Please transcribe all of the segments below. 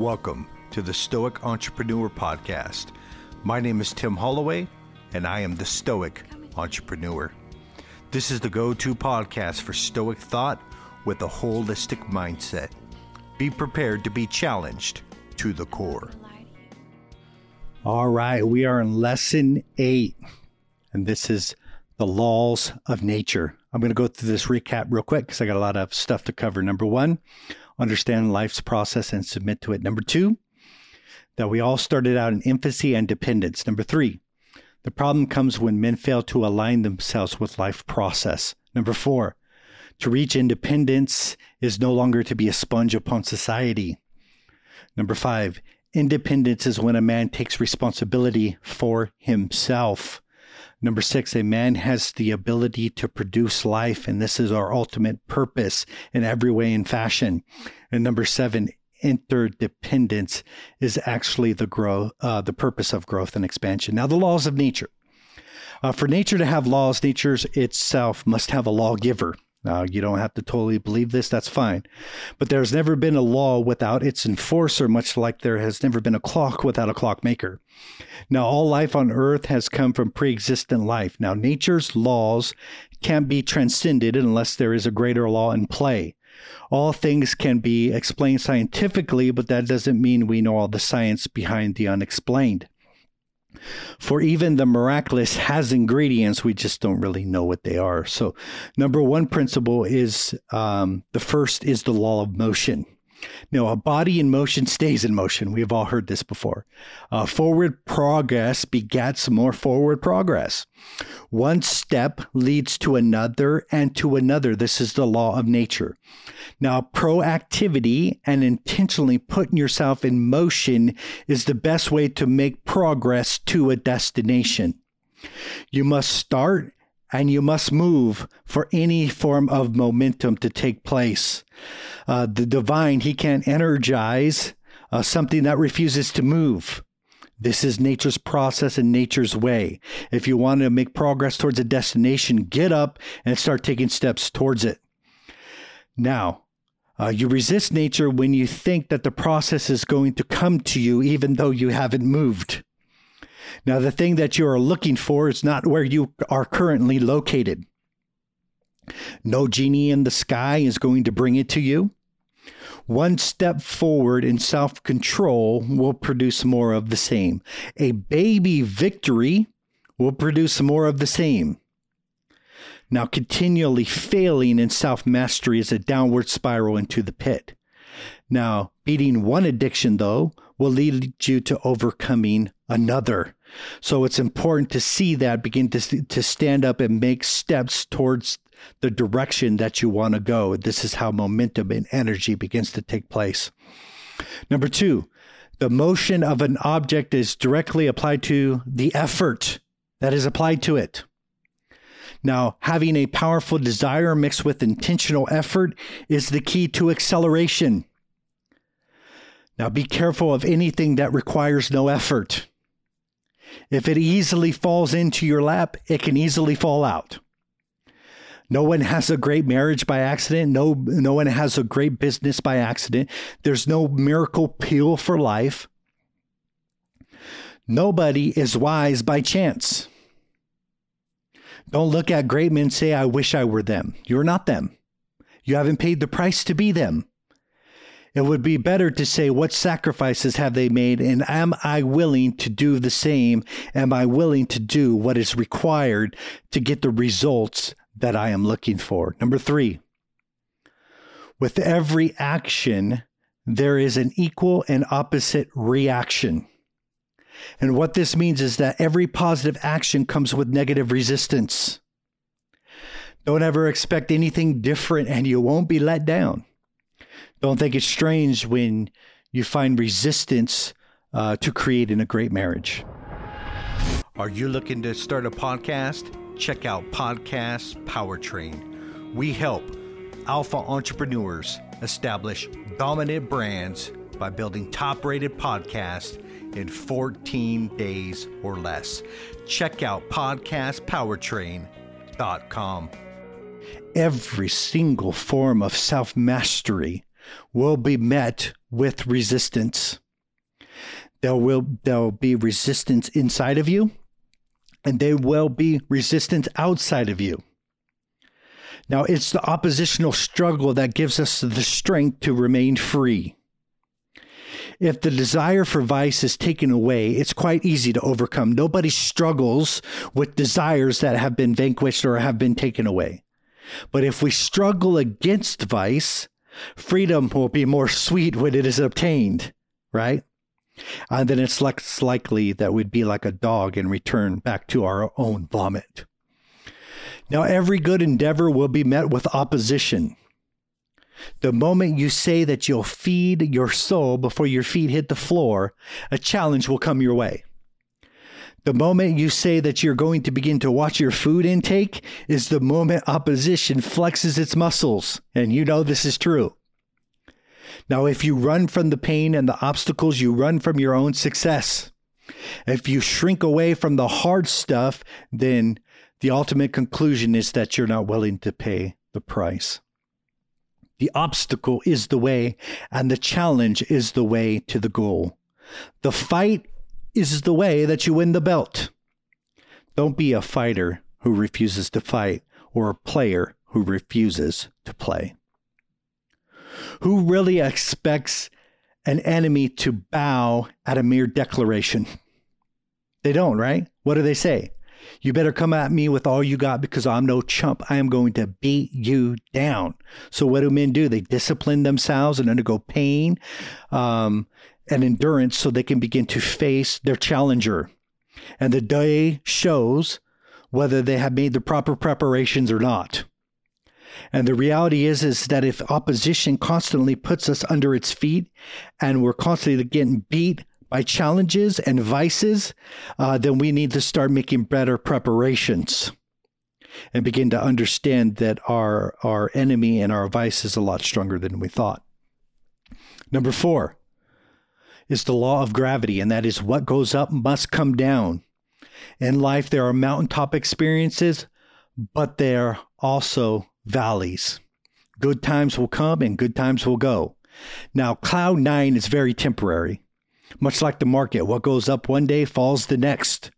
Welcome to the Stoic Entrepreneur Podcast. My name is Tim Holloway, and I am the Stoic Entrepreneur. This is the go to podcast for Stoic thought with a holistic mindset. Be prepared to be challenged to the core. All right, we are in lesson eight, and this is the laws of nature. I'm going to go through this recap real quick because I got a lot of stuff to cover. Number one, understand life's process and submit to it. Number two, that we all started out in infancy and dependence. Number three, the problem comes when men fail to align themselves with life process. Number four, to reach independence is no longer to be a sponge upon society. Number five, independence is when a man takes responsibility for himself. Number six, a man has the ability to produce life, and this is our ultimate purpose in every way and fashion. And number seven, interdependence is actually the growth, uh, the purpose of growth and expansion. Now, the laws of nature. Uh, for nature to have laws, nature itself must have a lawgiver. Now, you don't have to totally believe this, that's fine. But there's never been a law without its enforcer, much like there has never been a clock without a clockmaker. Now, all life on earth has come from pre existent life. Now, nature's laws can't be transcended unless there is a greater law in play. All things can be explained scientifically, but that doesn't mean we know all the science behind the unexplained. For even the miraculous has ingredients, we just don't really know what they are. So, number one principle is um, the first is the law of motion. Now, a body in motion stays in motion. We've all heard this before. Uh, forward progress begets more forward progress. One step leads to another and to another. This is the law of nature. Now, proactivity and intentionally putting yourself in motion is the best way to make progress to a destination. You must start and you must move for any form of momentum to take place. Uh, the divine, he can't energize uh, something that refuses to move. This is nature's process and nature's way. If you want to make progress towards a destination, get up and start taking steps towards it. Now, uh, you resist nature when you think that the process is going to come to you, even though you haven't moved. Now, the thing that you are looking for is not where you are currently located. No genie in the sky is going to bring it to you. One step forward in self control will produce more of the same. A baby victory will produce more of the same. Now, continually failing in self mastery is a downward spiral into the pit. Now, beating one addiction, though, will lead you to overcoming another. So it's important to see that, begin to, to stand up and make steps towards the direction that you want to go. This is how momentum and energy begins to take place. Number two, the motion of an object is directly applied to the effort that is applied to it. Now, having a powerful desire mixed with intentional effort is the key to acceleration. Now, be careful of anything that requires no effort. If it easily falls into your lap, it can easily fall out. No one has a great marriage by accident. No, no one has a great business by accident. There's no miracle pill for life. Nobody is wise by chance. Don't look at great men and say, I wish I were them. You're not them. You haven't paid the price to be them. It would be better to say, What sacrifices have they made? And am I willing to do the same? Am I willing to do what is required to get the results that I am looking for? Number three, with every action, there is an equal and opposite reaction. And what this means is that every positive action comes with negative resistance. Don't ever expect anything different and you won't be let down. Don't think it's strange when you find resistance uh, to creating a great marriage. Are you looking to start a podcast? Check out Podcast Powertrain. We help alpha entrepreneurs establish dominant brands by building top rated podcasts in 14 days or less. Check out podcastpowertrain.com. Every single form of self mastery will be met with resistance. There will there'll be resistance inside of you, and there will be resistance outside of you. Now, it's the oppositional struggle that gives us the strength to remain free. If the desire for vice is taken away, it's quite easy to overcome. Nobody struggles with desires that have been vanquished or have been taken away. But if we struggle against vice, freedom will be more sweet when it is obtained, right? And then it's less likely that we'd be like a dog and return back to our own vomit. Now, every good endeavor will be met with opposition. The moment you say that you'll feed your soul before your feet hit the floor, a challenge will come your way. The moment you say that you're going to begin to watch your food intake is the moment opposition flexes its muscles. And you know this is true. Now, if you run from the pain and the obstacles, you run from your own success. If you shrink away from the hard stuff, then the ultimate conclusion is that you're not willing to pay the price. The obstacle is the way, and the challenge is the way to the goal. The fight is the way that you win the belt. Don't be a fighter who refuses to fight or a player who refuses to play. Who really expects an enemy to bow at a mere declaration? They don't, right? What do they say? You better come at me with all you got because I'm no chump. I am going to beat you down. So, what do men do? They discipline themselves and undergo pain um, and endurance so they can begin to face their challenger. And the day shows whether they have made the proper preparations or not. And the reality is, is that if opposition constantly puts us under its feet and we're constantly getting beat by challenges and vices, uh, then we need to start making better preparations and begin to understand that our our enemy and our vice is a lot stronger than we thought. Number four is the law of gravity, and that is what goes up must come down. In life, there are mountaintop experiences, but there are also valleys. Good times will come and good times will go. Now, cloud nine is very temporary. Much like the market, what goes up one day falls the next.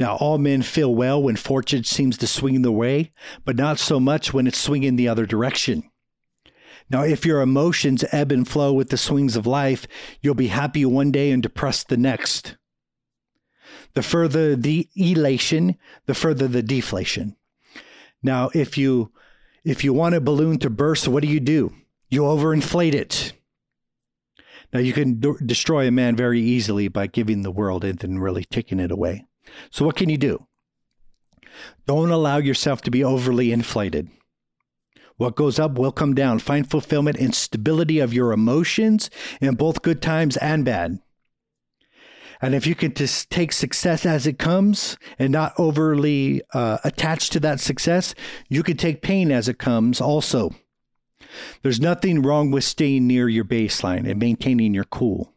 Now, all men feel well when fortune seems to swing the way, but not so much when it's swinging the other direction. Now, if your emotions ebb and flow with the swings of life, you'll be happy one day and depressed the next. The further the elation, the further the deflation. Now, if you if you want a balloon to burst, what do you do? You overinflate it. Now, you can destroy a man very easily by giving the world and then really taking it away. So, what can you do? Don't allow yourself to be overly inflated. What goes up will come down. Find fulfillment and stability of your emotions in both good times and bad. And if you can just take success as it comes and not overly uh, attached to that success, you can take pain as it comes also. There's nothing wrong with staying near your baseline and maintaining your cool.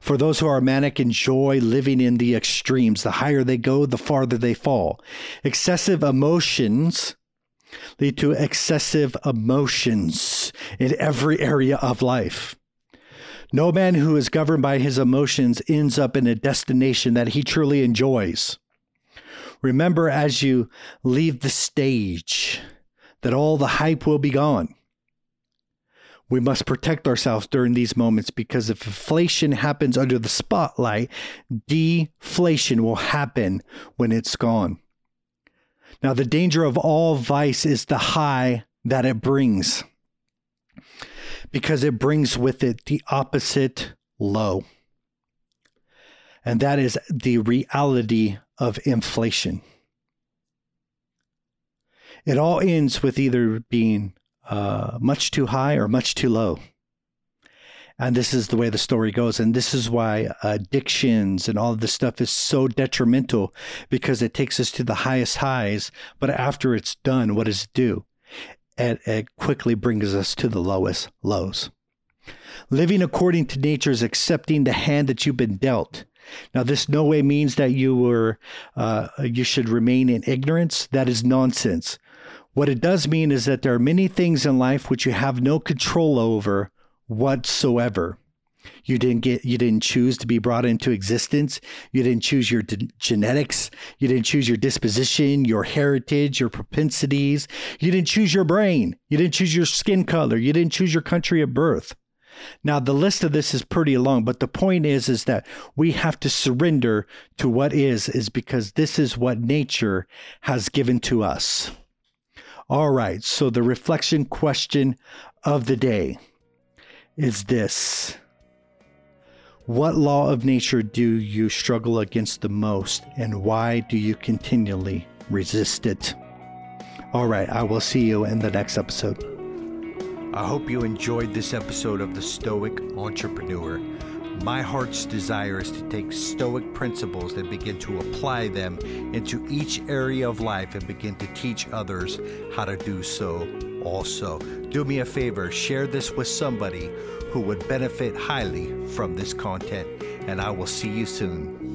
For those who are manic, enjoy living in the extremes. The higher they go, the farther they fall. Excessive emotions lead to excessive emotions in every area of life. No man who is governed by his emotions ends up in a destination that he truly enjoys. Remember as you leave the stage that all the hype will be gone. We must protect ourselves during these moments because if inflation happens under the spotlight, deflation will happen when it's gone. Now, the danger of all vice is the high that it brings because it brings with it the opposite low. And that is the reality of inflation. It all ends with either being uh, much too high or much too low. And this is the way the story goes. And this is why addictions and all of this stuff is so detrimental because it takes us to the highest highs. But after it's done, what does it do? It, it quickly brings us to the lowest lows. Living according to nature is accepting the hand that you've been dealt. Now, this no way means that you were uh, you should remain in ignorance. That is nonsense What it does mean is that there are many things in life which you have no control over whatsoever. You didn't get you didn't choose to be brought into existence. You didn't choose your d- genetics. You didn't choose your disposition, your heritage, your propensities. You didn't choose your brain. You didn't choose your skin color. You didn't choose your country of birth. Now the list of this is pretty long, but the point is is that we have to surrender to what is is because this is what nature has given to us. All right, so the reflection question of the day is this. What law of nature do you struggle against the most, and why do you continually resist it? All right, I will see you in the next episode. I hope you enjoyed this episode of The Stoic Entrepreneur. My heart's desire is to take Stoic principles and begin to apply them into each area of life and begin to teach others how to do so also. Do me a favor, share this with somebody who would benefit highly from this content, and I will see you soon.